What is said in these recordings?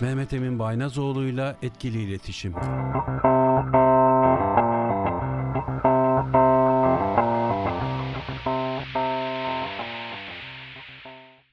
Mehmet Emin Baynazoğlu'yla etkili iletişim.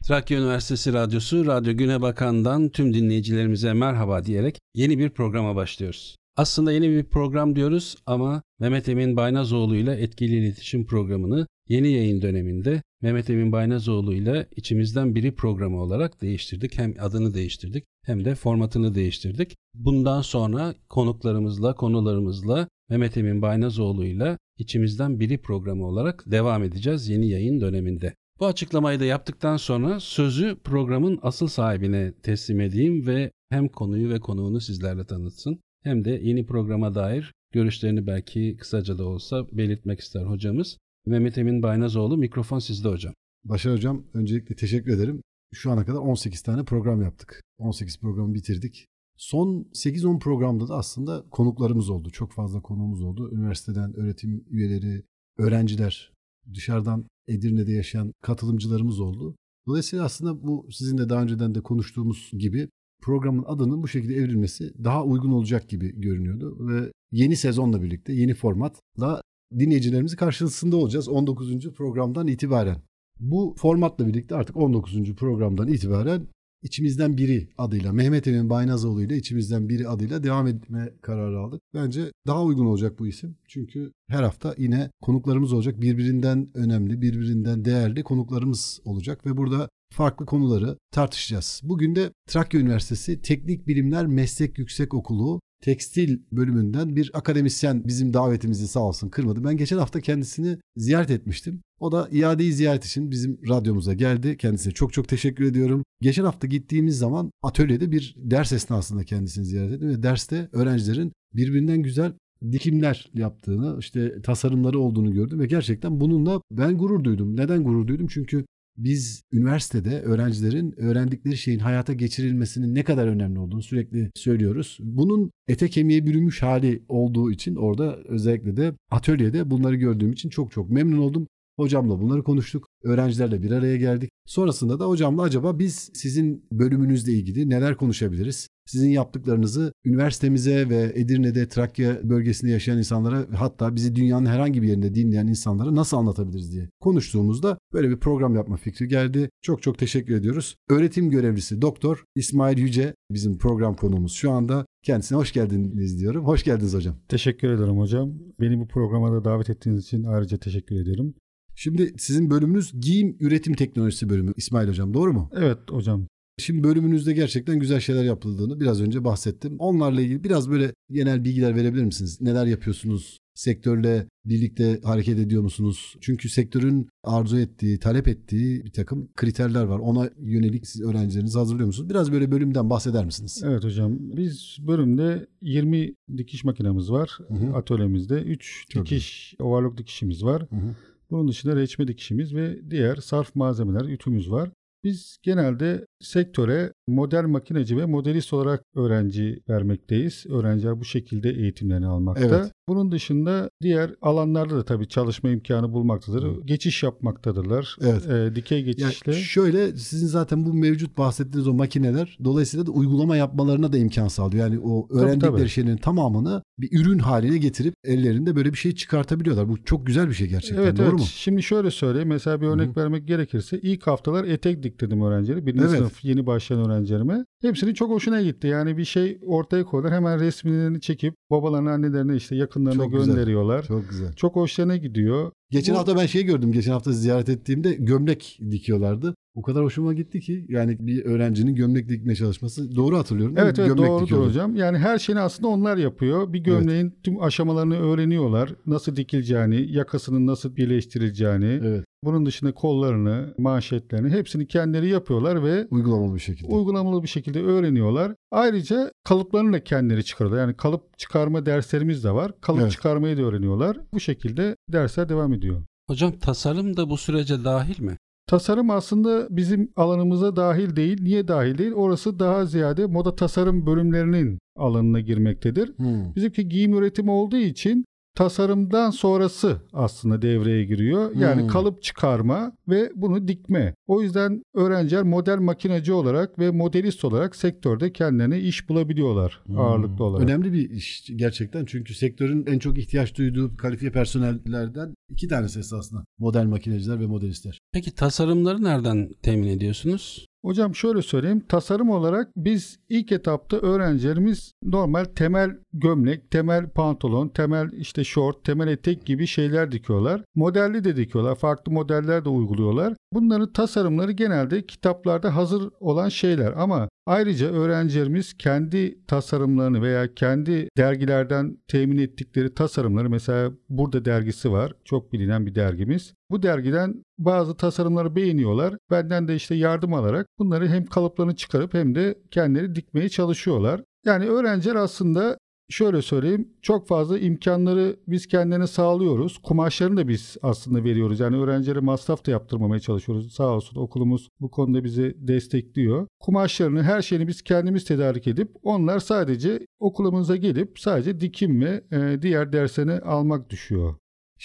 Trakya Üniversitesi Radyosu Radyo Güne Bakan'dan tüm dinleyicilerimize merhaba diyerek yeni bir programa başlıyoruz. Aslında yeni bir program diyoruz ama Mehmet Emin Baynazoğlu ile etkili iletişim programını yeni yayın döneminde Mehmet Emin Baynazoğlu ile içimizden biri programı olarak değiştirdik. Hem adını değiştirdik hem de formatını değiştirdik. Bundan sonra konuklarımızla, konularımızla Mehmet Emin Baynazoğlu ile içimizden biri programı olarak devam edeceğiz yeni yayın döneminde. Bu açıklamayı da yaptıktan sonra sözü programın asıl sahibine teslim edeyim ve hem konuyu ve konuğunu sizlerle tanıtsın hem de yeni programa dair görüşlerini belki kısaca da olsa belirtmek ister hocamız. Mehmet Emin Baynazoğlu mikrofon sizde hocam. Başar hocam öncelikle teşekkür ederim. Şu ana kadar 18 tane program yaptık. 18 programı bitirdik. Son 8-10 programda da aslında konuklarımız oldu. Çok fazla konuğumuz oldu. Üniversiteden öğretim üyeleri, öğrenciler, dışarıdan Edirne'de yaşayan katılımcılarımız oldu. Dolayısıyla aslında bu sizin de daha önceden de konuştuğumuz gibi programın adının bu şekilde evrilmesi daha uygun olacak gibi görünüyordu ve yeni sezonla birlikte yeni formatla dinleyicilerimizi karşısında olacağız 19. programdan itibaren. Bu formatla birlikte artık 19. programdan itibaren içimizden biri adıyla Mehmet Emin Baynazoğlu ile içimizden biri adıyla devam etme kararı aldık. Bence daha uygun olacak bu isim. Çünkü her hafta yine konuklarımız olacak. Birbirinden önemli, birbirinden değerli konuklarımız olacak ve burada farklı konuları tartışacağız. Bugün de Trakya Üniversitesi Teknik Bilimler Meslek Yüksek Okulu tekstil bölümünden bir akademisyen bizim davetimizi sağ olsun kırmadı. Ben geçen hafta kendisini ziyaret etmiştim. O da iadeyi ziyaret için bizim radyomuza geldi. Kendisine çok çok teşekkür ediyorum. Geçen hafta gittiğimiz zaman atölyede bir ders esnasında kendisini ziyaret ettim ve derste öğrencilerin birbirinden güzel dikimler yaptığını, işte tasarımları olduğunu gördüm ve gerçekten bununla ben gurur duydum. Neden gurur duydum? Çünkü biz üniversitede öğrencilerin öğrendikleri şeyin hayata geçirilmesinin ne kadar önemli olduğunu sürekli söylüyoruz. Bunun ete kemiğe bürünmüş hali olduğu için orada özellikle de atölyede bunları gördüğüm için çok çok memnun oldum. Hocamla bunları konuştuk. Öğrencilerle bir araya geldik. Sonrasında da hocamla acaba biz sizin bölümünüzle ilgili neler konuşabiliriz? Sizin yaptıklarınızı üniversitemize ve Edirne'de Trakya bölgesinde yaşayan insanlara hatta bizi dünyanın herhangi bir yerinde dinleyen insanlara nasıl anlatabiliriz diye konuştuğumuzda böyle bir program yapma fikri geldi. Çok çok teşekkür ediyoruz. Öğretim görevlisi Doktor İsmail Yüce bizim program konuğumuz şu anda. Kendisine hoş geldiniz diyorum. Hoş geldiniz hocam. Teşekkür ederim hocam. Beni bu programa da davet ettiğiniz için ayrıca teşekkür ediyorum. Şimdi sizin bölümünüz giyim üretim teknolojisi bölümü İsmail hocam doğru mu? Evet hocam. Şimdi bölümünüzde gerçekten güzel şeyler yapıldığını biraz önce bahsettim. Onlarla ilgili biraz böyle genel bilgiler verebilir misiniz? Neler yapıyorsunuz? Sektörle birlikte hareket ediyor musunuz? Çünkü sektörün arzu ettiği, talep ettiği bir takım kriterler var. Ona yönelik siz öğrencilerinizi hazırlıyor musunuz? Biraz böyle bölümden bahseder misiniz? Evet hocam. Biz bölümde 20 dikiş makinemiz var hı hı. atölyemizde. 3 dikiş, overlock dikişimiz var. Hı hı. Bunun dışında reçme dikişimiz ve diğer sarf malzemeler, ütümüz var. Biz genelde sektöre model makineci ve modelist olarak öğrenci vermekteyiz. Öğrenciler bu şekilde eğitimlerini almakta. Evet. Bunun dışında diğer alanlarda da tabii çalışma imkanı bulmaktadır. Hı. Geçiş yapmaktadırlar. Evet. E, dikey geçişle. Yani şöyle sizin zaten bu mevcut bahsettiğiniz o makineler dolayısıyla da uygulama yapmalarına da imkan sağlıyor. Yani o öğrendikleri tabii, tabii. şeylerin tamamını bir ürün haline getirip ellerinde böyle bir şey çıkartabiliyorlar. Bu çok güzel bir şey gerçekten. Evet, Doğru evet. mu? Şimdi şöyle söyleyeyim. Mesela bir örnek Hı. vermek gerekirse ilk haftalar etek diktirdim öğrencileri. Birinci evet. sınıf yeni başlayan öğrencilerime. Hepsinin çok hoşuna gitti. Yani bir şey ortaya koyuyorlar. Hemen resmini çekip babalarına annelerine işte yakınlarına çok gönderiyorlar. Güzel. Çok güzel. Çok hoşlarına gidiyor. Geçen Bu... hafta ben şey gördüm. Geçen hafta ziyaret ettiğimde gömlek dikiyorlardı. O kadar hoşuma gitti ki yani bir öğrencinin gömlek dikme çalışması doğru hatırlıyorum. Evet evet gömlek doğrudur hocam. Yani her şeyini aslında onlar yapıyor. Bir gömleğin evet. tüm aşamalarını öğreniyorlar. Nasıl dikileceğini, yakasının nasıl birleştirileceğini. Evet. Bunun dışında kollarını, manşetlerini hepsini kendileri yapıyorlar ve uygulamalı bir şekilde. Uygulamalı bir şekilde öğreniyorlar. Ayrıca kalıplarını da kendileri çıkarıyorlar. Yani kalıp çıkarma derslerimiz de var. Kalıp evet. çıkarmayı da öğreniyorlar. Bu şekilde dersler devam ediyor. Hocam tasarım da bu sürece dahil mi? Tasarım aslında bizim alanımıza dahil değil. Niye dahil değil? Orası daha ziyade moda tasarım bölümlerinin alanına girmektedir. Hmm. Bizimki giyim üretimi olduğu için tasarımdan sonrası aslında devreye giriyor. Yani Hmm. kalıp çıkarma ve bunu dikme. O yüzden öğrenciler model makinacı olarak ve modelist olarak sektörde kendilerine iş bulabiliyorlar Hmm. ağırlıklı olarak. Önemli bir iş gerçekten çünkü sektörün en çok ihtiyaç duyduğu kalifiye personellerden iki tanesi esasında. Model makineciler ve modelistler. Peki tasarımları nereden temin ediyorsunuz? Hocam şöyle söyleyeyim. Tasarım olarak biz ilk etapta öğrencilerimiz normal temel gömlek, temel pantolon, temel işte şort, temel etek gibi şeyler dikiyorlar. Modelli de dikiyorlar. Farklı modeller de uyguluyorlar. Bunların tasarımları genelde kitaplarda hazır olan şeyler ama ayrıca öğrencilerimiz kendi tasarımlarını veya kendi dergilerden temin ettikleri tasarımları mesela burada dergisi var. Çok bilinen bir dergimiz. Bu dergiden bazı tasarımları beğeniyorlar. Benden de işte yardım alarak bunları hem kalıplarını çıkarıp hem de kendileri dikmeye çalışıyorlar. Yani öğrenciler aslında şöyle söyleyeyim çok fazla imkanları biz kendilerine sağlıyoruz. Kumaşlarını da biz aslında veriyoruz. Yani öğrencilere masraf da yaptırmamaya çalışıyoruz. Sağ olsun okulumuz bu konuda bizi destekliyor. Kumaşlarını her şeyini biz kendimiz tedarik edip onlar sadece okulumuza gelip sadece dikim ve diğer derslerini almak düşüyor.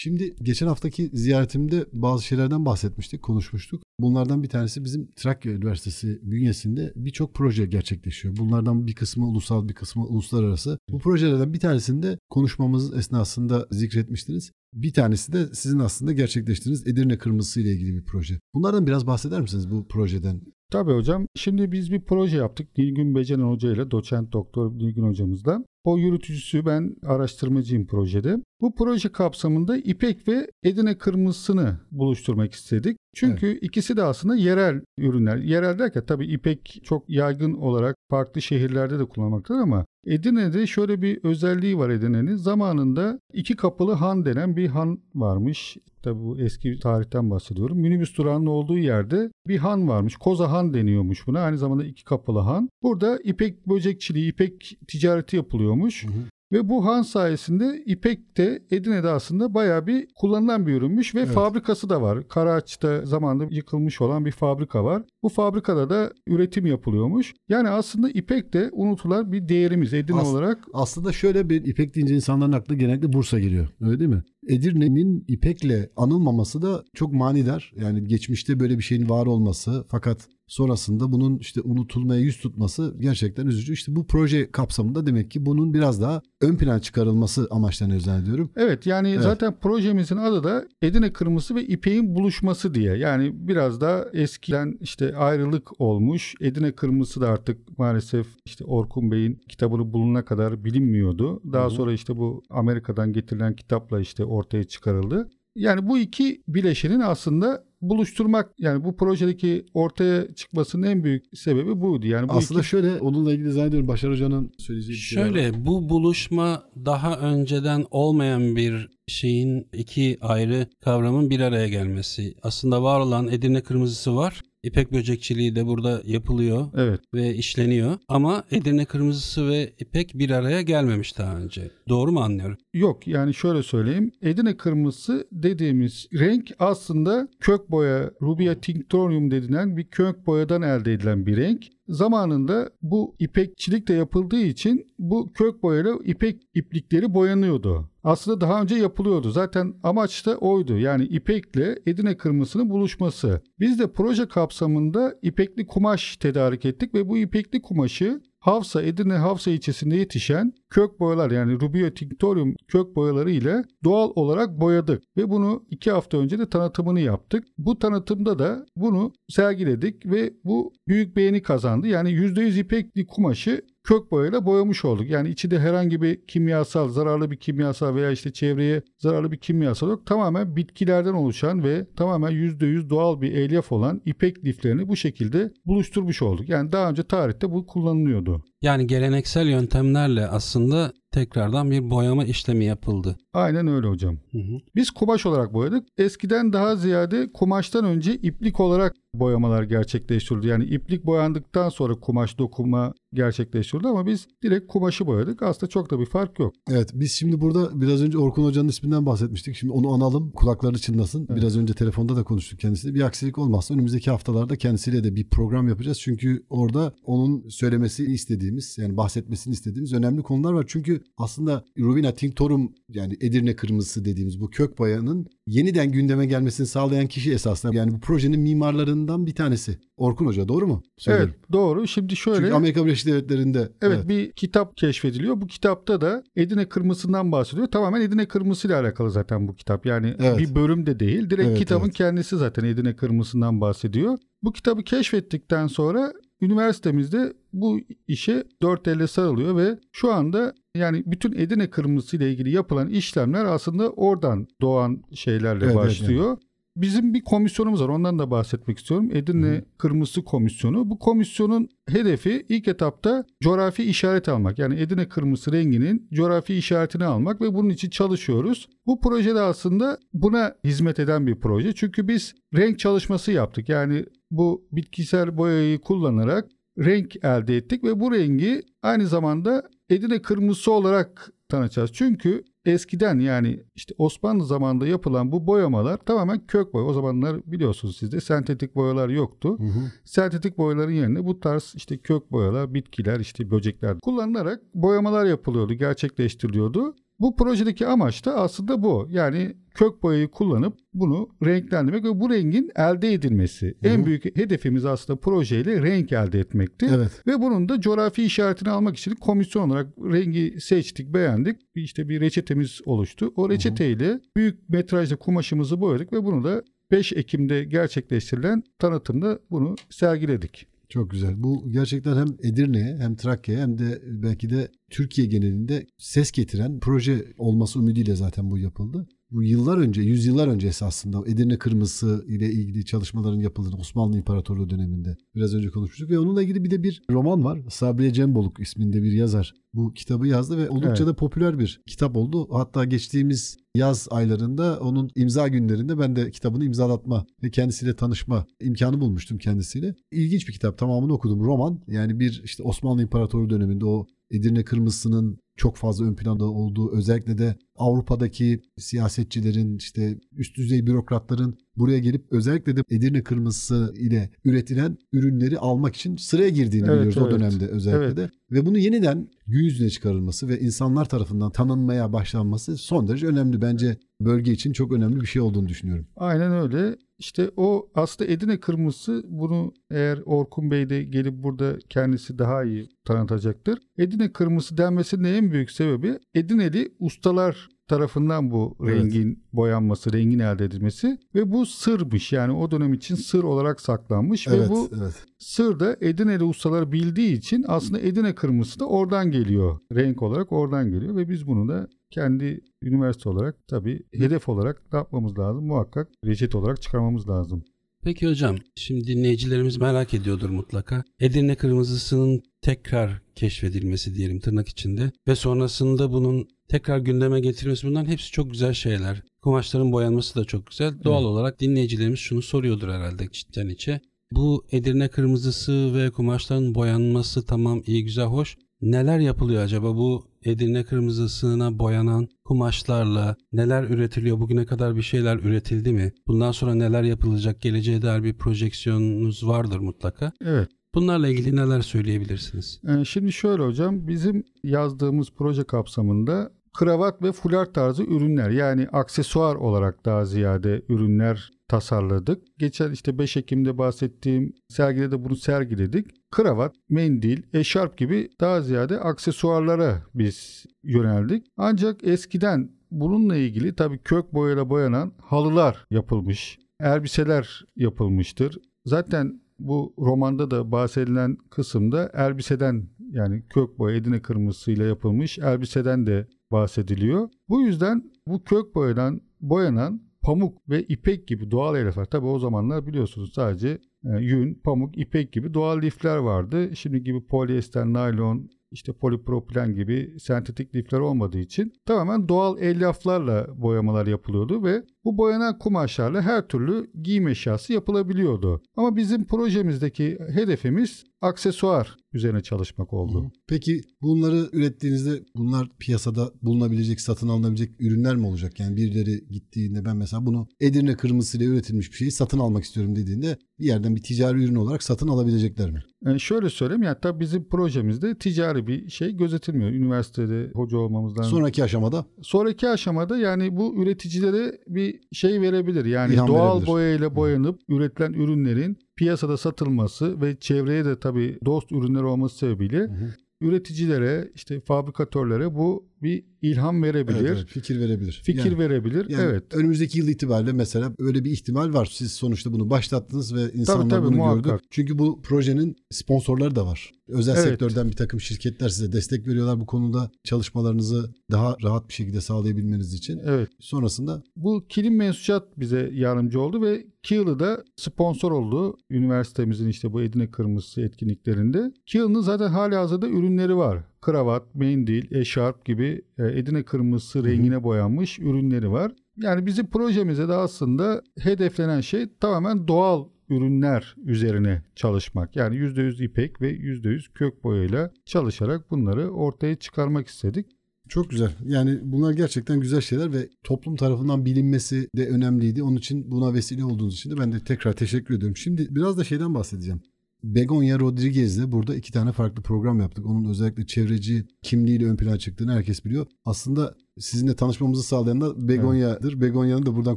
Şimdi geçen haftaki ziyaretimde bazı şeylerden bahsetmiştik, konuşmuştuk. Bunlardan bir tanesi bizim Trakya Üniversitesi bünyesinde birçok proje gerçekleşiyor. Bunlardan bir kısmı ulusal, bir kısmı uluslararası. Bu projelerden bir tanesinde konuşmamız esnasında zikretmiştiniz. Bir tanesi de sizin aslında gerçekleştirdiğiniz Edirne Kırmızısı ile ilgili bir proje. Bunlardan biraz bahseder misiniz bu projeden? Tabii hocam. Şimdi biz bir proje yaptık. Nilgün Becenen Hoca ile doçent doktor Nilgün hocamızla. O yürütücüsü ben araştırmacıyım projede. Bu proje kapsamında İpek ve Edirne Kırmızısını buluşturmak istedik. Çünkü ikisi de aslında yerel ürünler. Yerel derken tabii İpek çok yaygın olarak farklı şehirlerde de kullanmaktadır ama Edirne'de şöyle bir özelliği var Edirne'nin. Zamanında iki kapılı han denen bir han varmış. Tabii bu eski tarihten bahsediyorum. Minibüs durağının olduğu yerde bir han varmış. Koza Han deniyormuş buna. Aynı zamanda iki kapılı han. Burada ipek böcekçiliği, ipek ticareti yapılıyormuş. Hı hı. Ve bu han sayesinde ipek de Edirne'de aslında bayağı bir kullanılan bir ürünmüş ve Evet. fabrikası da var. Karaağaç'ta zamanında yıkılmış olan bir fabrika var. Bu fabrikada da üretim yapılıyormuş. Yani aslında ipek de unutulan bir değerimiz Edirne As- olarak. Aslında şöyle bir İpek deyince insanların aklı genellikle Bursa geliyor. Öyle değil mi? Edirne'nin İpek'le anılmaması da çok manidar. Yani geçmişte böyle bir şeyin var olması fakat sonrasında bunun işte unutulmaya yüz tutması gerçekten üzücü. İşte bu proje kapsamında demek ki bunun biraz daha ön plan çıkarılması amaçlanıyor zannediyorum. Evet yani Evet. zaten projemizin adı da Edirne Kırmızı ve İpek'in buluşması diye. Yani biraz da eskiden işte ayrılık olmuş. Edirne Kırmızı da artık maalesef işte Orkun Bey'in kitabını bulunana kadar bilinmiyordu. Daha Hı hı. sonra işte bu Amerika'dan getirilen kitapla işte ortaya çıkarıldı. Yani bu iki bileşenin aslında buluşturmak yani bu projedeki ortaya çıkmasının en büyük sebebi buydu. Yani bu Aslında iki şöyle onunla ilgili zannediyorum Başar Hoca'nın söyleyeceği bir şey var. Şöyle bu buluşma daha önceden olmayan bir şeyin iki ayrı kavramın bir araya gelmesi. Aslında var olan Edirne kırmızısı var. İpek böcekçiliği de burada yapılıyor Evet. ve işleniyor. Ama Edirne kırmızısı ve ipek bir araya gelmemiş daha önce. Doğru mu anlıyorum? Yok yani şöyle söyleyeyim. Edirne kırmızısı dediğimiz renk aslında kök boya rubia tinctorium denilen bir kök boyadan elde edilen bir renk. Zamanında bu ipekçilik de yapıldığı için bu kök boyayla ipek iplikleri boyanıyordu. Aslında daha önce yapılıyordu. Zaten amaç da oydu. Yani ipekle Edirne kırmızısının buluşması. Biz de proje kapsamında ipekli kumaş tedarik ettik ve bu ipekli kumaşı Havsa, Edirne Havsa ilçesinde yetişen kök boyalar yani Rubio tinctorium kök boyaları ile doğal olarak boyadık ve bunu iki hafta önce de tanıtımını yaptık. Bu tanıtımda da bunu sergiledik ve bu büyük beğeni kazandı. Yani %100 ipekli kumaşı kök boyayla boyamış olduk. Yani içinde herhangi bir kimyasal, zararlı bir kimyasal veya işte çevreye zararlı bir kimyasal yok. Tamamen bitkilerden oluşan ve tamamen %100 doğal bir elyaf olan ipek liflerini bu şekilde buluşturmuş olduk. Yani daha önce tarihte bu kullanılıyordu. Yani geleneksel yöntemlerle aslında tekrardan bir boyama işlemi yapıldı. Aynen öyle hocam. Hı hı. Biz kumaş olarak boyadık. Eskiden daha ziyade kumaştan önce iplik olarak boyamalar gerçekleştirildi. Yani iplik boyandıktan sonra kumaş dokuma gerçekleştirildi ama biz direkt kumaşı boyadık. Aslında çok da bir fark yok. Evet biz şimdi burada biraz önce Orkun Hoca'nın isminden bahsetmiştik. Şimdi onu analım kulakları çınlasın. Evet. Biraz önce telefonda da konuştuk kendisiyle. Bir aksilik olmazsa önümüzdeki haftalarda kendisiyle de bir program yapacağız. Çünkü orada onun söylemesini istediğimiz yani bahsetmesini istediğimiz önemli konular var. Çünkü Çünkü aslında Ruvina tinctorum yani Edirne kırmızısı dediğimiz bu kök boyanın yeniden gündeme gelmesini sağlayan kişi esasında yani bu projenin mimarlarından bir tanesi. Orkun Hoca doğru mu? Söylerim. Evet doğru. Şimdi şöyle. Çünkü Amerika Birleşik Devletleri'nde. Evet, evet bir kitap keşfediliyor. Bu kitapta da Edirne kırmızısından bahsediyor. Tamamen Edirne kırmızı ile alakalı zaten bu kitap. Yani evet. bir bölüm de değil. Direkt evet, kitabın evet. kendisi zaten Edirne kırmızısından bahsediyor. Bu kitabı keşfettikten sonra üniversitemizde bu işe dört elle sarılıyor ve şu anda yani bütün Edirne kırmızısı ile ilgili yapılan işlemler aslında oradan doğan şeylerle evet, başlıyor. Evet, Bizim bir komisyonumuz var. Ondan da bahsetmek istiyorum. Edirne Hı. Kırmızı Komisyonu. Bu komisyonun hedefi ilk etapta coğrafi işaret almak. Yani Edirne Kırmızı renginin coğrafi işaretini almak ve bunun için çalışıyoruz. Bu proje de aslında buna hizmet eden bir proje. Çünkü biz renk çalışması yaptık. Yani bu bitkisel boyayı kullanarak renk elde ettik ve bu rengi aynı zamanda Edirne kırmızısı olarak tanıtacağız. Çünkü eskiden yani işte Osmanlı zamanında yapılan bu boyamalar tamamen kök boya. O zamanlar biliyorsunuz sizde sentetik boyalar yoktu. Hı hı. Sentetik boyaların yerine bu tarz işte kök boyalar, bitkiler, işte böcekler kullanılarak boyamalar yapılıyordu, gerçekleştiriliyordu. Bu projedeki amaç da aslında bu. Yani kök boyayı kullanıp bunu renklendirmek ve bu rengin elde edilmesi. Hı-hı. En büyük hedefimiz aslında projeyle renk elde etmekti. Evet. Ve bunun da coğrafi işaretini almak için komisyon olarak rengi seçtik, beğendik. İşte bir reçetemiz oluştu. O reçeteyle Hı-hı. büyük metrajlı kumaşımızı boyadık ve bunu da 5 Ekim'de gerçekleştirilen tanıtımda bunu sergiledik. Çok güzel. Bu gerçekten hem Edirne'ye hem Trakya'ya hem de belki de Türkiye genelinde ses getiren proje olması ümidiyle zaten bu yapıldı. Bu yıllar önce, yüzyıllar önce esasında Edirne Kırmızısı ile ilgili çalışmaların yapıldığını Osmanlı İmparatorluğu döneminde biraz önce konuşmuştuk. Ve onunla ilgili bir de bir roman var. Sabriye Cemboluk isminde bir yazar bu kitabı yazdı ve oldukça evet. da popüler bir kitap oldu. Hatta geçtiğimiz yaz aylarında onun imza günlerinde ben de kitabını imzalatma ve kendisiyle tanışma imkanı bulmuştum kendisiyle. İlginç bir kitap tamamını okudum. Roman yani bir işte Osmanlı İmparatorluğu döneminde o Edirne Kırmızısı'nın çok fazla ön planda olduğu özellikle de Avrupa'daki siyasetçilerin işte üst düzey bürokratların buraya gelip özellikle de Edirne kırmızısı ile üretilen ürünleri almak için sıraya girdiğini evet, biliyoruz evet. o dönemde özellikle evet. de. Ve bunu yeniden gün yüzüne çıkarılması ve insanlar tarafından tanınmaya başlanması son derece önemli. Bence bölge için çok önemli bir şey olduğunu düşünüyorum. Aynen öyle. İşte o aslında Edirne kırmızısı bunu eğer Orkun Bey de gelip burada kendisi daha iyi tanıtacaktır. Edirne kırmızısı denmesinin en büyük sebebi Edirneli ustalar tarafından bu rengin evet. boyanması, rengin elde edilmesi ve bu sırmış. Yani o dönem için sır olarak saklanmış evet, ve bu evet. sır da Edirne'li ustalar bildiği için aslında Edirne kırmızısı da oradan geliyor. Renk olarak oradan geliyor ve biz bunu da kendi üniversite olarak tabii hedef olarak ne yapmamız lazım? Muhakkak reçete olarak çıkarmamız lazım. Peki hocam, şimdi dinleyicilerimiz merak ediyordur mutlaka. Edirne kırmızısının tekrar keşfedilmesi diyelim tırnak içinde ve sonrasında bunun tekrar gündeme getirilmesi bunların hepsi çok güzel şeyler. Kumaşların boyanması da çok güzel. Doğal evet. olarak dinleyicilerimiz şunu soruyordur herhalde içten içe. Bu Edirne kırmızısı ve kumaşların boyanması tamam iyi güzel hoş. Neler yapılıyor acaba bu Edirne kırmızısına boyanan kumaşlarla neler üretiliyor? Bugüne kadar bir şeyler üretildi mi? Bundan sonra neler yapılacak? Geleceğe dair bir projeksiyonunuz vardır mutlaka. Evet. Bunlarla ilgili neler söyleyebilirsiniz? Ee, şimdi şöyle hocam bizim yazdığımız proje kapsamında kravat ve fular tarzı ürünler yani aksesuar olarak daha ziyade ürünler tasarladık. Geçen işte 5 Ekim'de bahsettiğim sergide de bunu sergiledik. Kravat, mendil, eşarp gibi daha ziyade aksesuarlara biz yöneldik. Ancak eskiden bununla ilgili tabii kök boyayla boyanan halılar yapılmış, elbiseler yapılmıştır. Zaten bu romanda da bahsedilen kısımda elbiseden yani kök boya Edine kırmızısıyla yapılmış elbiseden de bahsediliyor. Bu yüzden bu kök boyadan boyanan pamuk ve ipek gibi doğal elifler. Tabi o zamanlar biliyorsunuz sadece e, yün, pamuk, ipek gibi doğal lifler vardı. Şimdi gibi polyester, naylon, işte polipropilen gibi sentetik lifler olmadığı için tamamen doğal elyaflarla boyamalar yapılıyordu ve bu boyanan kumaşlarla her türlü giyim eşyası yapılabiliyordu. Ama bizim projemizdeki hedefimiz aksesuar üzerine çalışmak oldu. Peki bunları ürettiğinizde bunlar piyasada bulunabilecek, satın alınabilecek ürünler mi olacak? Yani birileri gittiğinde ben mesela bunu Edirne kırmızısıyla üretilmiş bir şeyi satın almak istiyorum dediğinde bir yerden bir ticari ürün olarak satın alabilecekler mi? Yani şöyle söyleyeyim yani tabii bizim projemizde ticari bir şey gözetilmiyor. Üniversitede hoca olmamızdan. Sonraki aşamada? Sonraki aşamada yani bu üreticilere bir şey verebilir. Yani İlham doğal verebilir. boyayla boyanıp Hı. üretilen ürünlerin piyasada satılması ve çevreye de tabii dost ürünler olması sebebiyle Hı üreticilere, işte fabrikatörlere bu bir ilham verebilir. Evet, evet, fikir verebilir. Fikir yani, verebilir. Yani evet. Önümüzdeki yıl itibariyle mesela öyle bir ihtimal var. Siz sonuçta bunu başlattınız ve insanlar tabii, tabii, bunu muhakkak. gördü. Çünkü bu projenin sponsorları da var. Özel evet. sektörden bir takım şirketler size destek veriyorlar bu konuda çalışmalarınızı daha rahat bir şekilde sağlayabilmeniz için. Evet. Sonrasında bu kilim mensucat bize yardımcı oldu ve Kiel'ı da sponsor oldu. Üniversitemizin işte bu Edine Kırmızısı etkinliklerinde. Kiel'ın zaten hali hazırda ürünleri var kravat, mendil, eşarp gibi e, Edine kırmızısı rengine boyanmış ürünleri var. Yani bizim projemize de aslında hedeflenen şey tamamen doğal ürünler üzerine çalışmak. Yani %100 ipek ve %100 kök boyayla çalışarak bunları ortaya çıkarmak istedik. Çok güzel. Yani bunlar gerçekten güzel şeyler ve toplum tarafından bilinmesi de önemliydi. Onun için buna vesile olduğunuz için de ben de tekrar teşekkür ediyorum. Şimdi biraz da şeyden bahsedeceğim. Begonya Rodriguez'le burada iki tane farklı program yaptık. Onun özellikle çevreci kimliğiyle ön plana çıktığını herkes biliyor. Aslında sizinle tanışmamızı sağlayan da Begonya'dır. Evet. Begonya'nın da buradan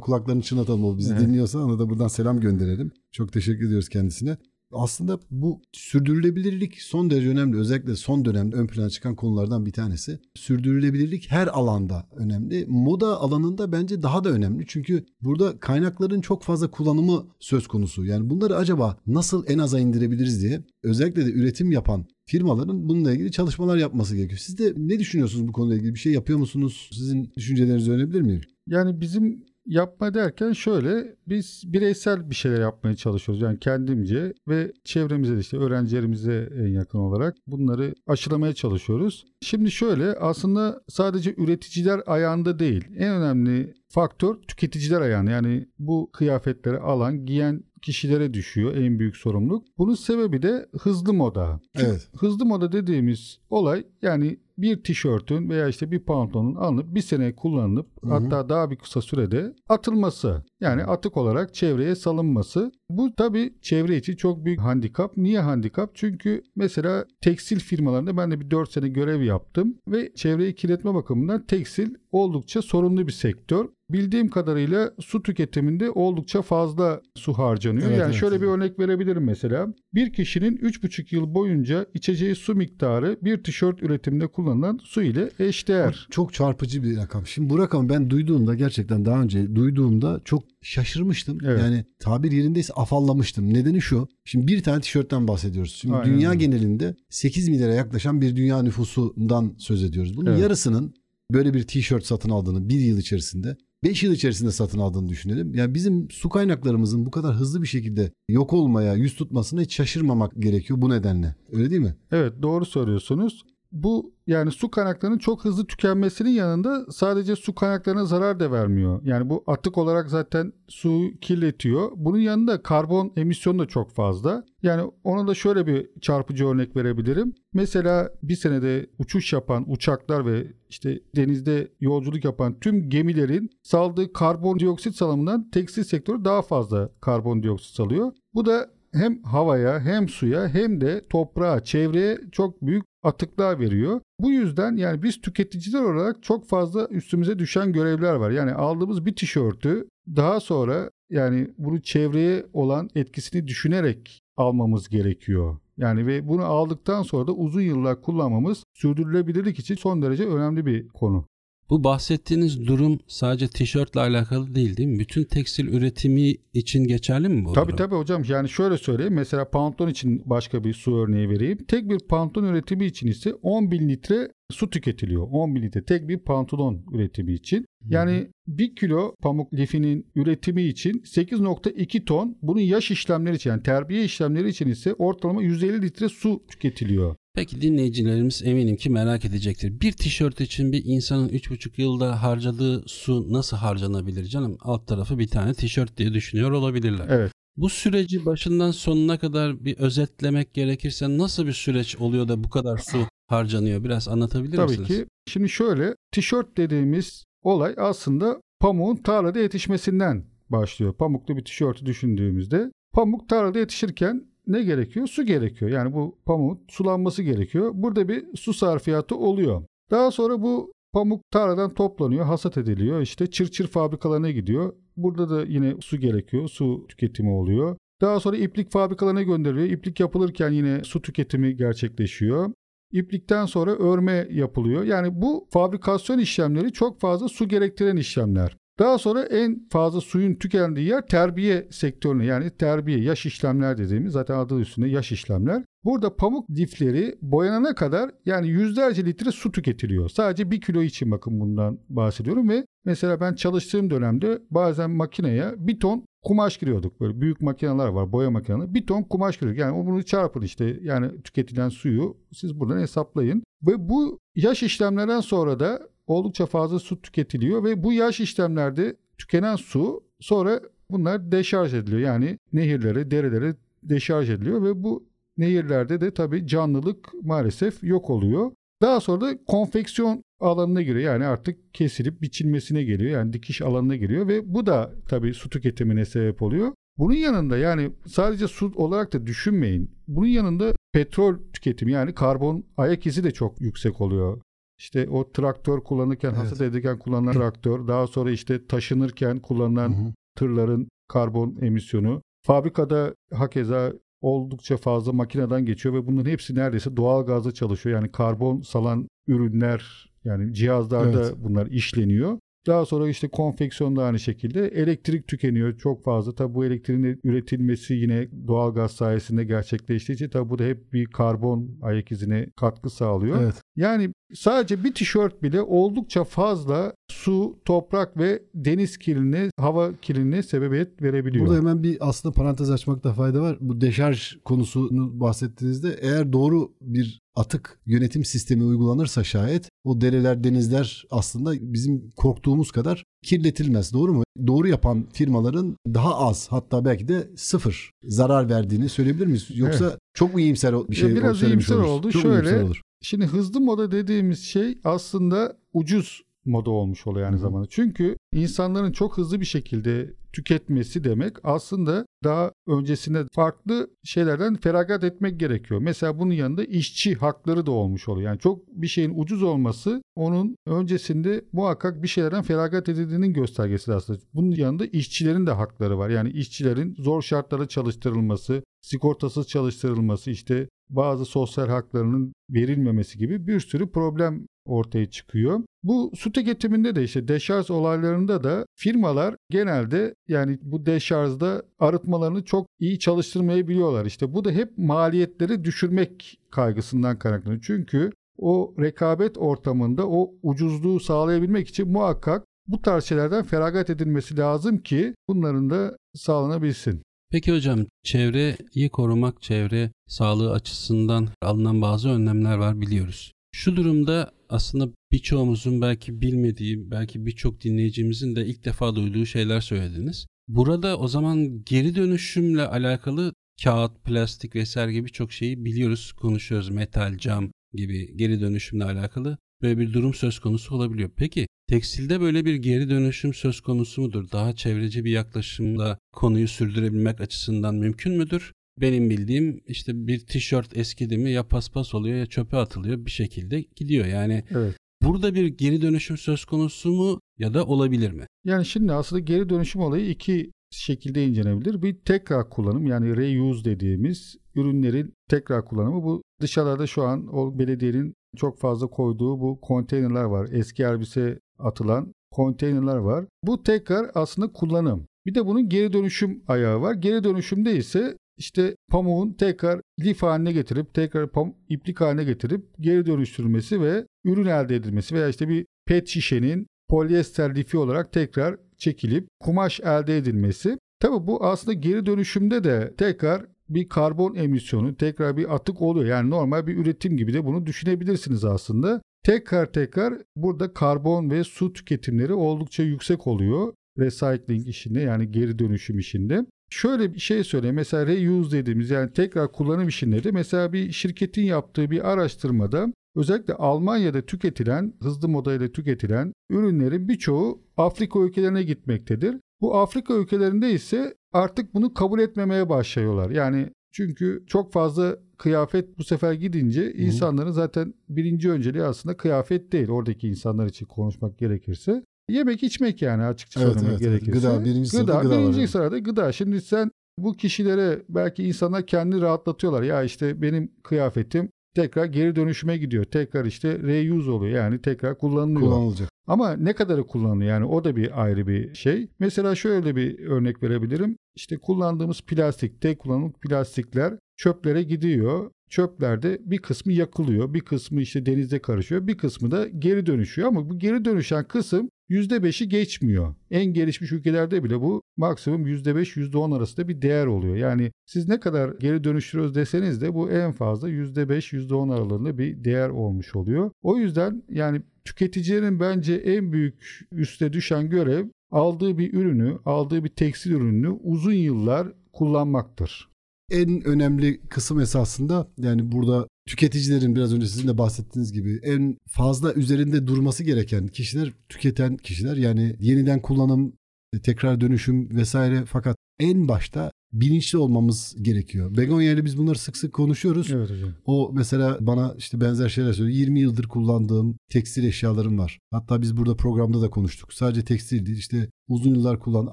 kulaklarını çınlatalım. O bizi evet. dinliyorsa ona da buradan selam gönderelim. Çok teşekkür ediyoruz kendisine aslında bu sürdürülebilirlik son derece önemli. Özellikle son dönemde ön plana çıkan konulardan bir tanesi. Sürdürülebilirlik her alanda önemli. Moda alanında bence daha da önemli. Çünkü burada kaynakların çok fazla kullanımı söz konusu. Yani bunları acaba nasıl en aza indirebiliriz diye özellikle de üretim yapan firmaların bununla ilgili çalışmalar yapması gerekiyor. Siz de ne düşünüyorsunuz bu konuyla ilgili? Bir şey yapıyor musunuz? Sizin düşüncelerinizi öğrenebilir miyim? Yani bizim yapma derken şöyle biz bireysel bir şeyler yapmaya çalışıyoruz. Yani kendimce ve çevremize işte öğrencilerimize en yakın olarak bunları aşılamaya çalışıyoruz. Şimdi şöyle aslında sadece üreticiler ayağında değil. En önemli faktör tüketiciler ayağında. Yani bu kıyafetleri alan, giyen kişilere düşüyor en büyük sorumluluk. Bunun sebebi de hızlı moda. Evet. Hızlı moda dediğimiz olay yani bir tişörtün veya işte bir pantolonun alınıp bir sene kullanılıp Hı-hı. hatta daha bir kısa sürede atılması. Yani atık olarak çevreye salınması. Bu tabii çevre için çok büyük handikap. Niye handikap? Çünkü mesela tekstil firmalarında ben de bir 4 sene görev yaptım ve çevreyi kirletme bakımından tekstil oldukça sorunlu bir sektör. Bildiğim kadarıyla su tüketiminde oldukça fazla su harcanıyor. Evet, yani evet, şöyle evet. bir örnek verebilirim mesela. Bir kişinin 3,5 yıl boyunca içeceği su miktarı bir tişört üretiminde kullanılan su ile eşdeğer. Çok çarpıcı bir rakam. Şimdi bu rakamı ben duyduğumda gerçekten daha önce duyduğumda çok şaşırmıştım. Evet. Yani tabir yerindeyse afallamıştım. Nedeni şu. Şimdi bir tane tişörtten bahsediyoruz. Şimdi Aynen. dünya genelinde 8 milyara yaklaşan bir dünya nüfusundan söz ediyoruz. Bunun evet. yarısının böyle bir tişört satın aldığını bir yıl içerisinde 5 yıl içerisinde satın aldığını düşünelim. Yani bizim su kaynaklarımızın bu kadar hızlı bir şekilde yok olmaya, yüz tutmasına hiç şaşırmamak gerekiyor bu nedenle. Öyle değil mi? Evet doğru söylüyorsunuz bu yani su kaynaklarının çok hızlı tükenmesinin yanında sadece su kaynaklarına zarar da vermiyor. Yani bu atık olarak zaten su kirletiyor. Bunun yanında karbon emisyonu da çok fazla. Yani ona da şöyle bir çarpıcı örnek verebilirim. Mesela bir senede uçuş yapan uçaklar ve işte denizde yolculuk yapan tüm gemilerin saldığı karbondioksit salımından tekstil sektörü daha fazla karbondioksit salıyor. Bu da hem havaya hem suya hem de toprağa, çevreye çok büyük atıklar veriyor. Bu yüzden yani biz tüketiciler olarak çok fazla üstümüze düşen görevler var. Yani aldığımız bir tişörtü daha sonra yani bunu çevreye olan etkisini düşünerek almamız gerekiyor. Yani ve bunu aldıktan sonra da uzun yıllar kullanmamız sürdürülebilirlik için son derece önemli bir konu. Bu bahsettiğiniz durum sadece tişörtle alakalı değil değil mi? Bütün tekstil üretimi için geçerli mi bu Tabii durum? tabii hocam. Yani şöyle söyleyeyim. Mesela pantolon için başka bir su örneği vereyim. Tek bir pantolon üretimi için ise 10 bin litre su tüketiliyor. 10 bin litre tek bir pantolon üretimi için. Yani 1 kilo pamuk lifinin üretimi için 8.2 ton bunun yaş işlemleri için yani terbiye işlemleri için ise ortalama 150 litre su tüketiliyor. Peki dinleyicilerimiz eminim ki merak edecektir. Bir tişört için bir insanın 3,5 yılda harcadığı su nasıl harcanabilir canım? Alt tarafı bir tane tişört diye düşünüyor olabilirler. Evet. Bu süreci başından sonuna kadar bir özetlemek gerekirse nasıl bir süreç oluyor da bu kadar su harcanıyor? Biraz anlatabilir Tabii misiniz? Tabii ki. Şimdi şöyle tişört dediğimiz olay aslında pamuğun tarlada yetişmesinden başlıyor. Pamuklu bir tişörtü düşündüğümüzde pamuk tarlada yetişirken ne gerekiyor? Su gerekiyor. Yani bu pamuk sulanması gerekiyor. Burada bir su sarfiyatı oluyor. Daha sonra bu pamuk tarladan toplanıyor, hasat ediliyor. İşte çırçır fabrikalarına gidiyor. Burada da yine su gerekiyor. Su tüketimi oluyor. Daha sonra iplik fabrikalarına gönderiliyor. İplik yapılırken yine su tüketimi gerçekleşiyor. İplikten sonra örme yapılıyor. Yani bu fabrikasyon işlemleri çok fazla su gerektiren işlemler. Daha sonra en fazla suyun tükendiği yer terbiye sektörüne yani terbiye yaş işlemler dediğimiz zaten adı üstünde yaş işlemler. Burada pamuk lifleri boyanana kadar yani yüzlerce litre su tüketiliyor. Sadece bir kilo için bakın bundan bahsediyorum ve mesela ben çalıştığım dönemde bazen makineye bir ton kumaş giriyorduk. Böyle büyük makineler var boya makineleri. Bir ton kumaş giriyor. Yani bunu çarpın işte yani tüketilen suyu siz buradan hesaplayın. Ve bu yaş işlemlerden sonra da oldukça fazla su tüketiliyor ve bu yaş işlemlerde tükenen su sonra bunlar deşarj ediliyor. Yani nehirlere, derelere deşarj ediliyor ve bu nehirlerde de tabii canlılık maalesef yok oluyor. Daha sonra da konfeksiyon alanına giriyor. Yani artık kesilip biçilmesine geliyor. Yani dikiş alanına giriyor ve bu da tabii su tüketimine sebep oluyor. Bunun yanında yani sadece su olarak da düşünmeyin. Bunun yanında petrol tüketimi yani karbon ayak izi de çok yüksek oluyor. İşte o traktör kullanırken, evet. hasat ederken kullanılan traktör, daha sonra işte taşınırken kullanılan hı hı. tırların karbon emisyonu. Fabrikada hakeza oldukça fazla makineden geçiyor ve bunların hepsi neredeyse doğal gazla çalışıyor. Yani karbon salan ürünler yani cihazlarda evet. bunlar işleniyor. Daha sonra işte konfeksiyon da aynı şekilde elektrik tükeniyor çok fazla. Tabi bu elektriğin üretilmesi yine doğal gaz sayesinde gerçekleştiği için tabi bu da hep bir karbon ayak izine katkı sağlıyor. Evet. Yani sadece bir tişört bile oldukça fazla su, toprak ve deniz kirliliğine, hava kirliliğine sebebiyet verebiliyor. Burada hemen bir aslında parantez açmakta fayda var. Bu deşarj konusunu bahsettiğinizde eğer doğru bir atık yönetim sistemi uygulanırsa şayet o dereler, denizler aslında bizim korktuğumuz kadar kirletilmez. Doğru mu? Doğru yapan firmaların daha az hatta belki de sıfır zarar verdiğini söyleyebilir miyiz? Yoksa evet. çok mu iyimser bir şey Biraz iyimser oldu. Çok Şöyle, iyimser olur. Şimdi hızlı moda dediğimiz şey aslında ucuz moda olmuş oluyor aynı zamanda. Çünkü insanların çok hızlı bir şekilde tüketmesi demek aslında daha öncesinde farklı şeylerden feragat etmek gerekiyor. Mesela bunun yanında işçi hakları da olmuş oluyor. Yani çok bir şeyin ucuz olması onun öncesinde muhakkak bir şeylerden feragat edildiğinin göstergesi aslında. Bunun yanında işçilerin de hakları var. Yani işçilerin zor şartlarda çalıştırılması, sigortasız çalıştırılması, işte bazı sosyal haklarının verilmemesi gibi bir sürü problem ortaya çıkıyor. Bu su tüketiminde de işte deşarj olaylarında da firmalar genelde yani bu deşarjda arıtmalarını çok iyi çalıştırmayabiliyorlar. İşte bu da hep maliyetleri düşürmek kaygısından kaynaklanıyor. Çünkü o rekabet ortamında o ucuzluğu sağlayabilmek için muhakkak bu tarz şeylerden feragat edilmesi lazım ki bunların da sağlanabilsin. Peki hocam çevreyi korumak, çevre sağlığı açısından alınan bazı önlemler var biliyoruz. Şu durumda aslında birçoğumuzun belki bilmediği, belki birçok dinleyicimizin de ilk defa duyduğu şeyler söylediniz. Burada o zaman geri dönüşümle alakalı kağıt, plastik vesaire gibi birçok şeyi biliyoruz, konuşuyoruz. Metal, cam gibi geri dönüşümle alakalı böyle bir durum söz konusu olabiliyor. Peki tekstilde böyle bir geri dönüşüm söz konusu mudur? Daha çevreci bir yaklaşımla konuyu sürdürebilmek açısından mümkün müdür? Benim bildiğim işte bir tişört eskidi mi ya paspas oluyor ya çöpe atılıyor bir şekilde gidiyor. Yani evet. burada bir geri dönüşüm söz konusu mu ya da olabilir mi? Yani şimdi aslında geri dönüşüm olayı iki şekilde incelenebilir. Bir tekrar kullanım yani reuse dediğimiz ürünlerin tekrar kullanımı. Bu dışarıda şu an o belediyenin çok fazla koyduğu bu konteynerler var. Eski elbise atılan konteynerler var. Bu tekrar aslında kullanım. Bir de bunun geri dönüşüm ayağı var. Geri dönüşümde ise işte pamuğun tekrar lif haline getirip tekrar pam iplik haline getirip geri dönüştürülmesi ve ürün elde edilmesi veya işte bir pet şişenin polyester lifi olarak tekrar çekilip kumaş elde edilmesi. Tabi bu aslında geri dönüşümde de tekrar bir karbon emisyonu, tekrar bir atık oluyor. Yani normal bir üretim gibi de bunu düşünebilirsiniz aslında. Tekrar tekrar burada karbon ve su tüketimleri oldukça yüksek oluyor recycling işinde yani geri dönüşüm işinde. Şöyle bir şey söyleyeyim. Mesela reuse dediğimiz yani tekrar kullanım işinde mesela bir şirketin yaptığı bir araştırmada özellikle Almanya'da tüketilen, hızlı modayla tüketilen ürünlerin birçoğu Afrika ülkelerine gitmektedir. Bu Afrika ülkelerinde ise artık bunu kabul etmemeye başlıyorlar. Yani çünkü çok fazla kıyafet bu sefer gidince insanların zaten birinci önceliği aslında kıyafet değil. Oradaki insanlar için konuşmak gerekirse. Yemek içmek yani açıkça Evet, söylemek evet, gerekirse. Gıda, birinci sırada gıda, gıda var birinci yani. sırada gıda. Şimdi sen bu kişilere belki insanlar kendini rahatlatıyorlar. Ya işte benim kıyafetim tekrar geri dönüşüme gidiyor. Tekrar işte reuse oluyor. Yani tekrar kullanılıyor. Kullanılacak. Ama ne kadarı kullanılıyor yani o da bir ayrı bir şey. Mesela şöyle bir örnek verebilirim. İşte kullandığımız plastik, tek kullanımlık plastikler çöplere gidiyor. Çöplerde bir kısmı yakılıyor, bir kısmı işte denizde karışıyor, bir kısmı da geri dönüşüyor. Ama bu geri dönüşen kısım %5'i geçmiyor. En gelişmiş ülkelerde bile bu maksimum %5, %10 arasında bir değer oluyor. Yani siz ne kadar geri dönüştürüyoruz deseniz de bu en fazla %5, %10 aralığında bir değer olmuş oluyor. O yüzden yani tüketicilerin bence en büyük üste düşen görev aldığı bir ürünü, aldığı bir tekstil ürününü uzun yıllar kullanmaktır. En önemli kısım esasında yani burada tüketicilerin biraz önce sizin de bahsettiğiniz gibi en fazla üzerinde durması gereken kişiler tüketen kişiler. Yani yeniden kullanım, tekrar dönüşüm vesaire fakat en başta bilinçli olmamız gerekiyor. Begonya ile biz bunları sık sık konuşuyoruz. Evet hocam. O mesela bana işte benzer şeyler söylüyor. 20 yıldır kullandığım tekstil eşyalarım var. Hatta biz burada programda da konuştuk. Sadece tekstil değil işte uzun yıllar kullan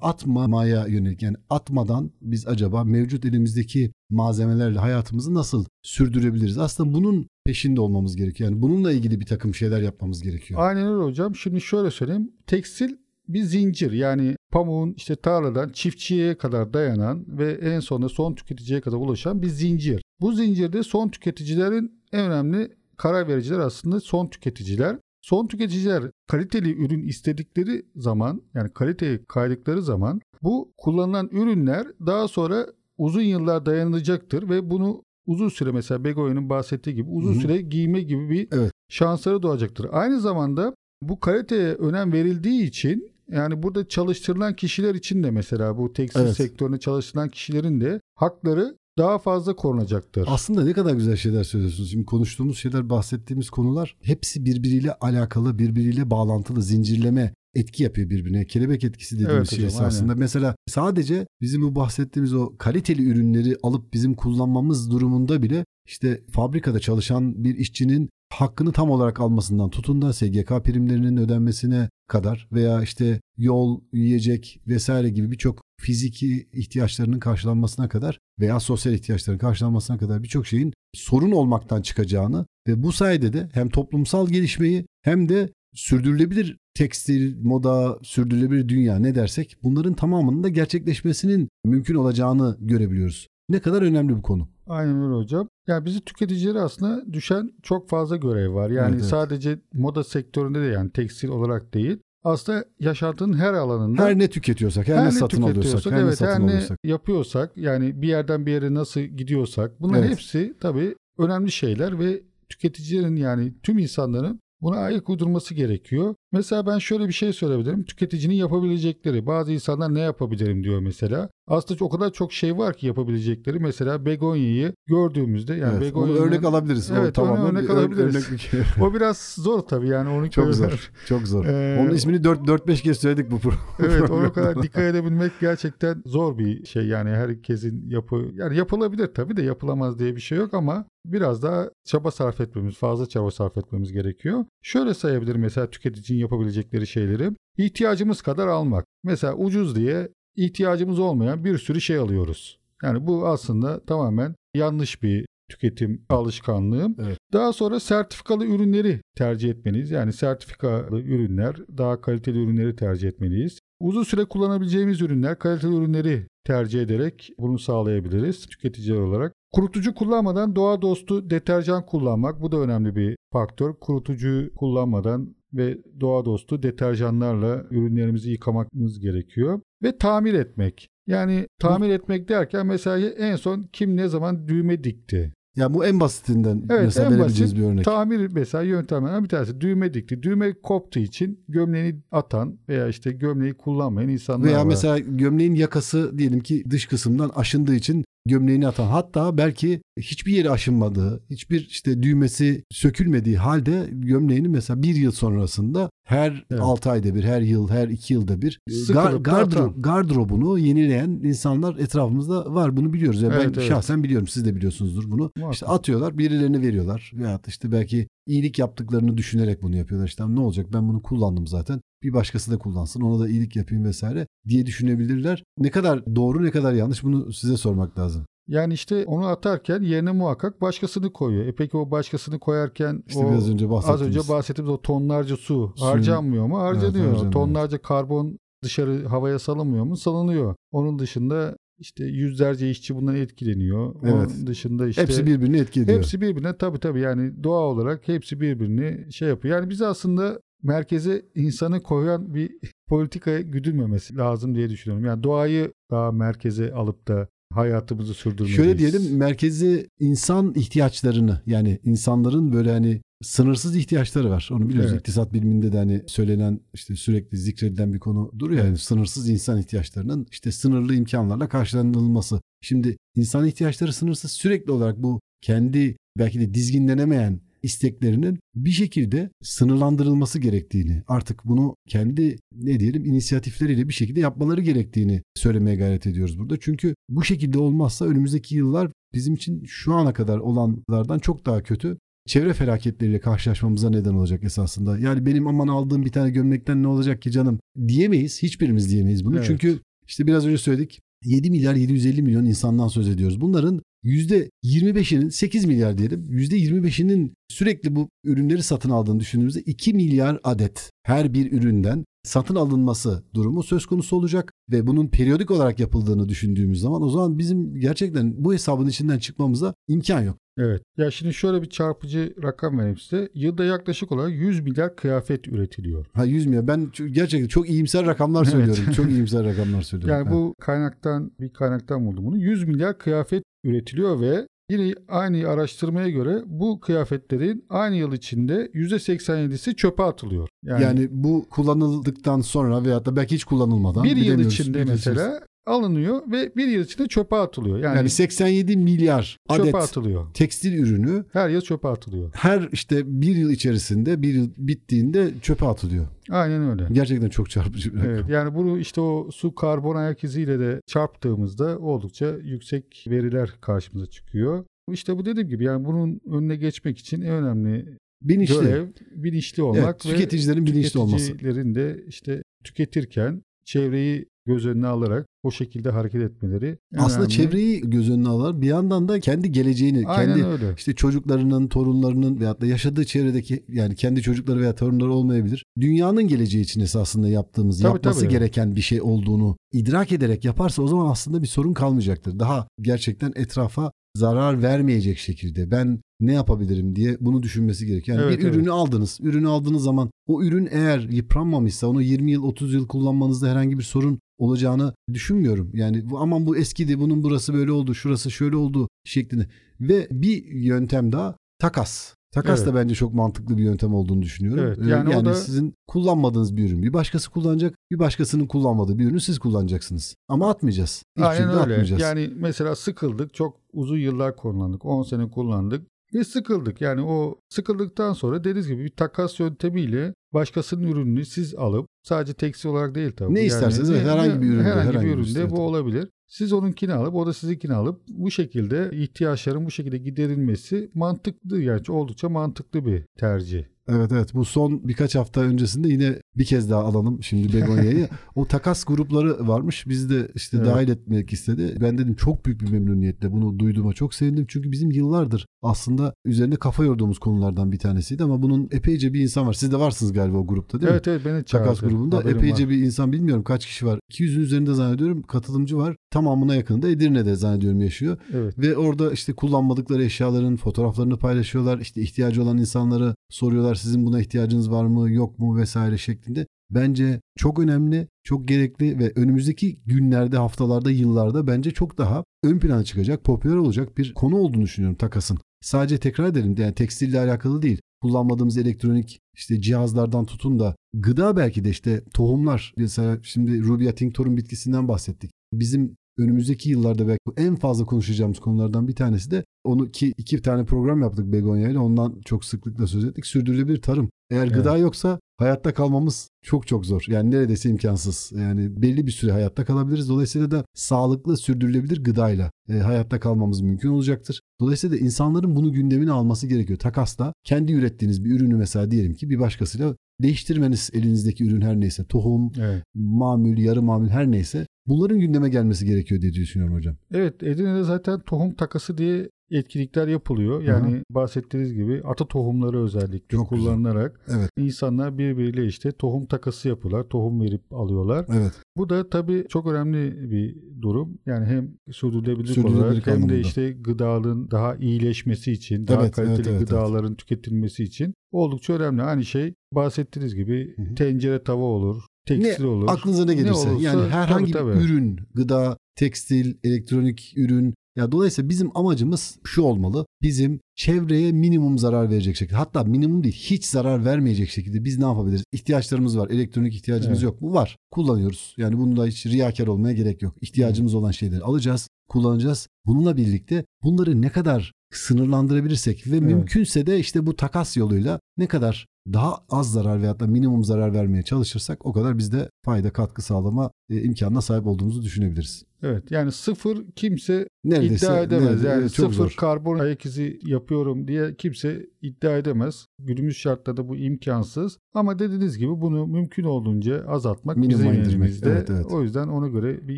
atmamaya yönelik yani atmadan biz acaba mevcut elimizdeki malzemelerle hayatımızı nasıl sürdürebiliriz? Aslında bunun peşinde olmamız gerekiyor. Yani bununla ilgili bir takım şeyler yapmamız gerekiyor. Aynen öyle hocam. Şimdi şöyle söyleyeyim. Tekstil bir zincir yani pamuğun işte tarladan çiftçiye kadar dayanan ve en sonunda son tüketiciye kadar ulaşan bir zincir. Bu zincirde son tüketicilerin en önemli karar vericiler aslında son tüketiciler. Son tüketiciler kaliteli ürün istedikleri zaman yani kaliteyi kaydıkları zaman bu kullanılan ürünler daha sonra uzun yıllar dayanılacaktır ve bunu uzun süre mesela Begoya'nın bahsettiği gibi uzun Hı hı. süre giyme gibi bir Evet. şansları doğacaktır. Aynı zamanda bu kaliteye önem verildiği için yani burada çalıştırılan kişiler için de mesela bu tekstil Evet. sektöründe çalıştırılan kişilerin de hakları daha fazla korunacaktır. Aslında ne kadar güzel şeyler söylüyorsunuz. Şimdi konuştuğumuz şeyler, bahsettiğimiz konular hepsi birbiriyle alakalı, birbiriyle bağlantılı, zincirleme etki yapıyor birbirine. Kelebek etkisi dediğimiz Evet şey hocam, esasında. Mesela sadece bizim bu bahsettiğimiz o kaliteli ürünleri alıp bizim kullanmamız durumunda bile işte fabrikada çalışan bir işçinin hakkını tam olarak almasından tutun da SGK primlerinin ödenmesine kadar veya işte yol, yiyecek vesaire gibi birçok fiziki ihtiyaçlarının karşılanmasına kadar veya sosyal ihtiyaçların karşılanmasına kadar birçok şeyin sorun olmaktan çıkacağını ve bu sayede de hem toplumsal gelişmeyi hem de sürdürülebilir tekstil, moda, sürdürülebilir dünya ne dersek bunların tamamının da gerçekleşmesinin mümkün olacağını görebiliyoruz. Ne kadar önemli bu konu. Aynen öyle hocam. Ya bizi tüketicilere aslında düşen çok fazla görev var. Yani Evet, evet. sadece moda sektöründe de yani tekstil olarak değil. Aslında yaşantının her alanında Her ne tüketiyorsak, her, ne satın alıyorsak, her ne evet, satın her ne alıyorsak. yapıyorsak yani bir yerden bir yere nasıl gidiyorsak bunların Evet. hepsi tabii önemli şeyler ve tüketicilerin yani tüm insanların buna ayak uydurması gerekiyor. Mesela ben şöyle bir şey söyleyebilirim. Tüketicinin yapabilecekleri. Bazı insanlar ne yapabilirim diyor mesela. Aslında o kadar çok şey var ki yapabilecekleri. Mesela begonyayı gördüğümüzde yani Evet, onu begonya'nın- örnek alabiliriz. Evet, o, tamamen örnek bir alabiliriz. örnek bir şey. O biraz zor tabii yani onu Çok zor. Çok zor. Ee, Onun ismini 4 4 5 kez söyledik bu program. Evet ona kadar dikkat edebilmek gerçekten zor bir şey yani herkesin yapı yani yapılabilir tabii de yapılamaz diye bir şey yok ama biraz daha çaba sarf etmemiz fazla çaba sarf etmemiz gerekiyor. Şöyle sayabilirim mesela tüketicinin yapabilecekleri şeyleri ihtiyacımız kadar almak. Mesela ucuz diye ihtiyacımız olmayan bir sürü şey alıyoruz. Yani bu aslında tamamen yanlış bir tüketim alışkanlığı. Evet. Daha sonra sertifikalı ürünleri tercih etmeliyiz. Yani sertifikalı ürünler, daha kaliteli ürünleri tercih etmeliyiz. Uzun süre kullanabileceğimiz ürünler, kaliteli ürünleri tercih ederek bunu sağlayabiliriz tüketiciler olarak. Kurutucu kullanmadan doğa dostu deterjan kullanmak bu da önemli bir faktör. Kurutucu kullanmadan ve doğa dostu deterjanlarla ürünlerimizi yıkamamız gerekiyor. Ve tamir etmek. Yani tamir etmek derken mesela en son kim ne zaman düğme dikti? Ya bu en basitinden Evet, mesela en verebileceğiz basit bir örnek. Tamir mesela yöntemlerden bir tanesi düğme dikti. Düğme koptuğu için gömleğini atan veya işte gömleği kullanmayan insanlar Veya var. mesela gömleğin yakası diyelim ki dış kısımdan aşındığı için gömleğini atan hatta belki hiçbir yeri aşınmadığı, hiçbir işte düğmesi sökülmediği halde gömleğini mesela bir yıl sonrasında her evet. 6 ayda bir, her yıl, her 2 yılda bir gar, gardro, gardırobunu yenileyen insanlar etrafımızda var. Bunu biliyoruz. Yani evet, ben evet. şahsen biliyorum. Siz de biliyorsunuzdur bunu. Muhakkak. İşte atıyorlar, birilerine veriyorlar. Veyahut işte belki iyilik yaptıklarını düşünerek bunu yapıyorlar. İşte ne olacak ben bunu kullandım zaten. Bir başkası da kullansın ona da iyilik yapayım vesaire diye düşünebilirler. Ne kadar doğru ne kadar yanlış bunu size sormak lazım. Yani işte onu atarken yerine muhakkak başkasını koyuyor. E peki o başkasını koyarken işte o biraz önce az önce bahsettiğimiz o tonlarca su Suyun, harcanmıyor mu? Harcanıyor. Evet, tonlarca karbon dışarı havaya salınmıyor mu? Salınıyor. Onun dışında işte yüzlerce işçi bundan etkileniyor. Evet. Onun dışında işte hepsi birbirini etkiliyor. Hepsi birbirine tabii tabii yani doğa olarak hepsi birbirini şey yapıyor. Yani biz aslında merkeze insanı koyan bir politikaya güdülmemesi lazım diye düşünüyorum. Yani doğayı daha merkeze alıp da hayatımızı sürdürmeliyiz. Şöyle diyelim merkezi insan ihtiyaçlarını yani insanların böyle hani sınırsız ihtiyaçları var. Onu biliyoruz. Evet. İktisat biliminde de hani söylenen işte sürekli zikredilen bir konu duruyor. Yani sınırsız insan ihtiyaçlarının işte sınırlı imkanlarla karşılanılması. Şimdi insan ihtiyaçları sınırsız sürekli olarak bu kendi belki de dizginlenemeyen isteklerinin bir şekilde sınırlandırılması gerektiğini, artık bunu kendi ne diyelim inisiyatifleriyle bir şekilde yapmaları gerektiğini söylemeye gayret ediyoruz burada. Çünkü bu şekilde olmazsa önümüzdeki yıllar bizim için şu ana kadar olanlardan çok daha kötü çevre felaketleriyle karşılaşmamıza neden olacak esasında. Yani benim aman aldığım bir tane gömlekten ne olacak ki canım diyemeyiz. Hiçbirimiz diyemeyiz bunu. Evet. Çünkü işte biraz önce söyledik 7 milyar 750 milyon insandan söz ediyoruz. Bunların %25'inin 8 milyar diyelim %25'inin sürekli bu ürünleri satın aldığını düşündüğümüzde 2 milyar adet her bir üründen satın alınması durumu söz konusu olacak ve bunun periyodik olarak yapıldığını düşündüğümüz zaman o zaman bizim gerçekten bu hesabın içinden çıkmamıza imkan yok. Evet. Ya şimdi şöyle bir çarpıcı rakam vereyim size. Yılda yaklaşık olarak 100 milyar kıyafet üretiliyor. Ha 100 milyar. Ben gerçekten çok iyimser rakamlar söylüyorum. Evet. çok iyimser rakamlar söylüyorum. Yani ha. bu kaynaktan bir kaynaktan buldum bunu. 100 milyar kıyafet üretiliyor ve Yine aynı araştırmaya göre bu kıyafetlerin aynı yıl içinde %87'si çöpe atılıyor. Yani, yani bu kullanıldıktan sonra veyahut da belki hiç kullanılmadan. Bir yıl içinde mesela alınıyor ve bir yıl içinde çöpe atılıyor. Yani, yani 87 milyar çöpe adet atılıyor. tekstil ürünü her yıl çöpe atılıyor. Her işte bir yıl içerisinde bir yıl bittiğinde çöpe atılıyor. Aynen öyle. Gerçekten çok çarpıcı bir Evet, yani bunu işte o su karbon ayak iziyle de çarptığımızda oldukça yüksek veriler karşımıza çıkıyor. İşte bu dediğim gibi yani bunun önüne geçmek için en önemli bilinçli. görev bilinçli olmak evet, tüketicilerin ve bilinçli olması. Tüketicilerin de işte tüketirken çevreyi göz önüne alarak o şekilde hareket etmeleri Aslında önemli. çevreyi göz önüne alır. Bir yandan da kendi geleceğini, Aynen kendi öyle. işte çocuklarının, torunlarının veyahut da yaşadığı çevredeki yani kendi çocukları veya torunları olmayabilir. Dünyanın geleceği için esasında yaptığımız, tabii, yapması tabii. gereken bir şey olduğunu idrak ederek yaparsa o zaman aslında bir sorun kalmayacaktır. Daha gerçekten etrafa zarar vermeyecek şekilde ben ne yapabilirim diye bunu düşünmesi gerekiyor. Yani evet, bir evet. ürünü aldınız. Ürünü aldığınız zaman o ürün eğer yıpranmamışsa onu 20 yıl 30 yıl kullanmanızda herhangi bir sorun olacağını düşünmüyorum. Yani aman bu eskidi bunun burası böyle oldu şurası şöyle oldu şeklinde. Ve bir yöntem daha takas. Takas evet. da bence çok mantıklı bir yöntem olduğunu düşünüyorum. Evet, ee, yani yani da... sizin kullanmadığınız bir ürün bir başkası kullanacak, bir başkasının kullanmadığı bir ürünü siz kullanacaksınız. Ama atmayacağız. Hiç Aynen öyle. Atmayacağız. Yani mesela sıkıldık, çok uzun yıllar kullandık, 10 sene kullandık ve sıkıldık. Yani o sıkıldıktan sonra dediğiniz gibi bir takas yöntemiyle başkasının ürününü siz alıp sadece tekstil olarak değil tabii. Ne yani, isterseniz ne, herhangi bir üründe. Herhangi, herhangi bir üründe bu olabilir. Siz onunkini alıp o da sizinkini alıp bu şekilde ihtiyaçların bu şekilde giderilmesi mantıklı yani oldukça mantıklı bir tercih. Evet evet bu son birkaç hafta öncesinde yine bir kez daha alalım şimdi Begonya'yı. o takas grupları varmış biz de işte evet. dahil etmek istedi. Ben dedim çok büyük bir memnuniyetle bunu duyduğuma çok sevindim. Çünkü bizim yıllardır aslında üzerinde kafa yorduğumuz konulardan bir tanesiydi ama bunun epeyce bir insan var. Siz de varsınız galiba o grupta değil evet, mi? Evet evet beni çağırdı. Takas grubunda Haberim epeyce var. bir insan bilmiyorum kaç kişi var. 200'ün üzerinde zannediyorum katılımcı var. Tamamına yakında Edirne'de zannediyorum yaşıyor. Evet. Ve orada işte kullanmadıkları eşyaların fotoğraflarını paylaşıyorlar. İşte ihtiyacı olan insanları soruyorlar sizin buna ihtiyacınız var mı yok mu vesaire şeklinde. Bence çok önemli, çok gerekli ve önümüzdeki günlerde, haftalarda, yıllarda bence çok daha ön plana çıkacak, popüler olacak bir konu olduğunu düşünüyorum takasın. Sadece tekrar edelim yani tekstille alakalı değil. Kullanmadığımız elektronik işte cihazlardan tutun da gıda belki de işte tohumlar. Mesela şimdi Rubia tinctorum bitkisinden bahsettik. Bizim önümüzdeki yıllarda belki en fazla konuşacağımız konulardan bir tanesi de onu ki iki tane program yaptık Begonya ile ondan çok sıklıkla söz ettik. Sürdürülebilir tarım. Eğer evet. gıda yoksa hayatta kalmamız çok çok zor. Yani neredeyse imkansız. Yani belli bir süre hayatta kalabiliriz. Dolayısıyla da sağlıklı sürdürülebilir gıdayla e, hayatta kalmamız mümkün olacaktır. Dolayısıyla da insanların bunu gündemine alması gerekiyor. Takasla kendi ürettiğiniz bir ürünü mesela diyelim ki bir başkasıyla değiştirmeniz elinizdeki ürün her neyse tohum, evet. mamül, yarı mamül her neyse bunların gündeme gelmesi gerekiyor diye düşünüyorum hocam. Evet Edirne'de zaten tohum takası diye etkinlikler yapılıyor. Yani Hı-hı. bahsettiğiniz gibi ata tohumları özellikle Çok kullanılarak evet. insanlar birbiriyle işte tohum takası yapıyorlar. Tohum verip alıyorlar. Evet. Bu da tabii çok önemli bir durum. Yani hem sürdürülebilirlik olarak hem anlamında. de işte gıdanın daha iyileşmesi için, daha evet, kaliteli evet, gıdaların evet. tüketilmesi için oldukça önemli. Aynı şey bahsettiğiniz gibi Hı-hı. tencere tava olur, tekstil ne, olur. Aklınıza ne gelirse. Ne olursa, yani herhangi tabii, tabii. bir ürün, gıda, tekstil, elektronik ürün ya dolayısıyla bizim amacımız şu olmalı. Bizim çevreye minimum zarar verecek şekilde hatta minimum değil hiç zarar vermeyecek şekilde biz ne yapabiliriz? İhtiyaçlarımız var. Elektronik ihtiyacımız evet. yok mu? Var. Kullanıyoruz. Yani bunda hiç riyakar olmaya gerek yok. İhtiyacımız olan şeyleri alacağız, kullanacağız. Bununla birlikte bunları ne kadar sınırlandırabilirsek ve evet. mümkünse de işte bu takas yoluyla ne kadar daha az zarar veyahut da minimum zarar vermeye çalışırsak o kadar biz de fayda katkı sağlama e, imkanına sahip olduğumuzu düşünebiliriz. Evet yani sıfır kimse Neredeyse, iddia edemez. Neredeyse, yani çok sıfır zor. karbon ayak izi yapıyorum diye kimse iddia edemez. Günümüz şartlarda bu imkansız. Ama dediğiniz gibi bunu mümkün olduğunca azaltmak Minimum bizim elimizde. Evet, evet. O yüzden ona göre bir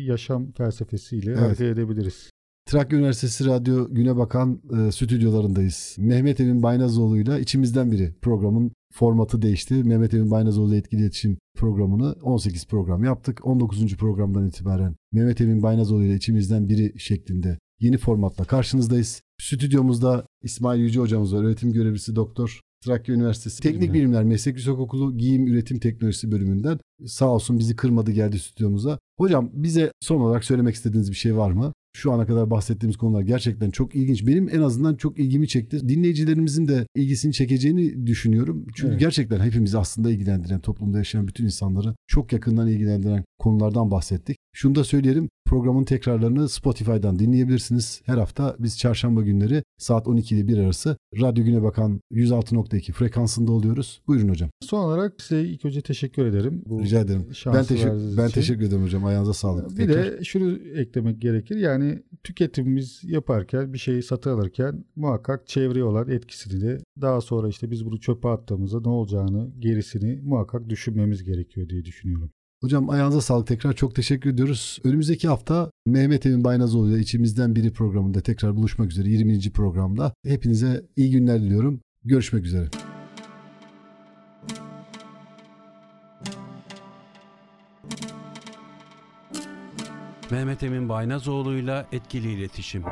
yaşam felsefesiyle evet. hareket edebiliriz. Trakya Üniversitesi Radyo Güne Bakan e, stüdyolarındayız. Mehmet Emin Baynazoğlu'yla içimizden biri programın formatı değişti. Mehmet Emin Baynazoğlu etkili iletişim programını 18 program yaptık. 19. programdan itibaren Mehmet Emin Baynazoğlu ile içimizden biri şeklinde yeni formatla karşınızdayız. Stüdyomuzda İsmail Yüce hocamız var. Öğretim görevlisi doktor. Trakya Üniversitesi Teknik Bilimler Meslek Yüksekokulu Giyim Üretim Teknolojisi bölümünden sağ olsun bizi kırmadı geldi stüdyomuza. Hocam bize son olarak söylemek istediğiniz bir şey var mı? Şu ana kadar bahsettiğimiz konular gerçekten çok ilginç. Benim en azından çok ilgimi çekti. Dinleyicilerimizin de ilgisini çekeceğini düşünüyorum. Çünkü evet. gerçekten hepimizi aslında ilgilendiren, toplumda yaşayan bütün insanları çok yakından ilgilendiren konulardan bahsettik. Şunu da söyleyelim. Programın tekrarlarını Spotify'dan dinleyebilirsiniz. Her hafta biz çarşamba günleri saat 12 ile 1 arası Radyo Güne Bakan 106.2 frekansında oluyoruz. Buyurun hocam. Son olarak size ilk önce teşekkür ederim. Bu Rica ederim. Ben, teşekkür, ben teşekkür ederim hocam. Ayağınıza sağlık. Bir Tekrar. de şunu eklemek gerekir. Yani tüketimimiz yaparken bir şeyi satın alırken muhakkak çevreye olan etkisini de daha sonra işte biz bunu çöpe attığımızda ne olacağını gerisini muhakkak düşünmemiz gerekiyor diye düşünüyorum. Hocam ayağınıza sağlık tekrar çok teşekkür ediyoruz. Önümüzdeki hafta Mehmet Emin Baynazoğlu ile içimizden biri programında tekrar buluşmak üzere 20. programda. Hepinize iyi günler diliyorum. Görüşmek üzere. Mehmet Emin Baynazoğlu'yla etkili iletişim.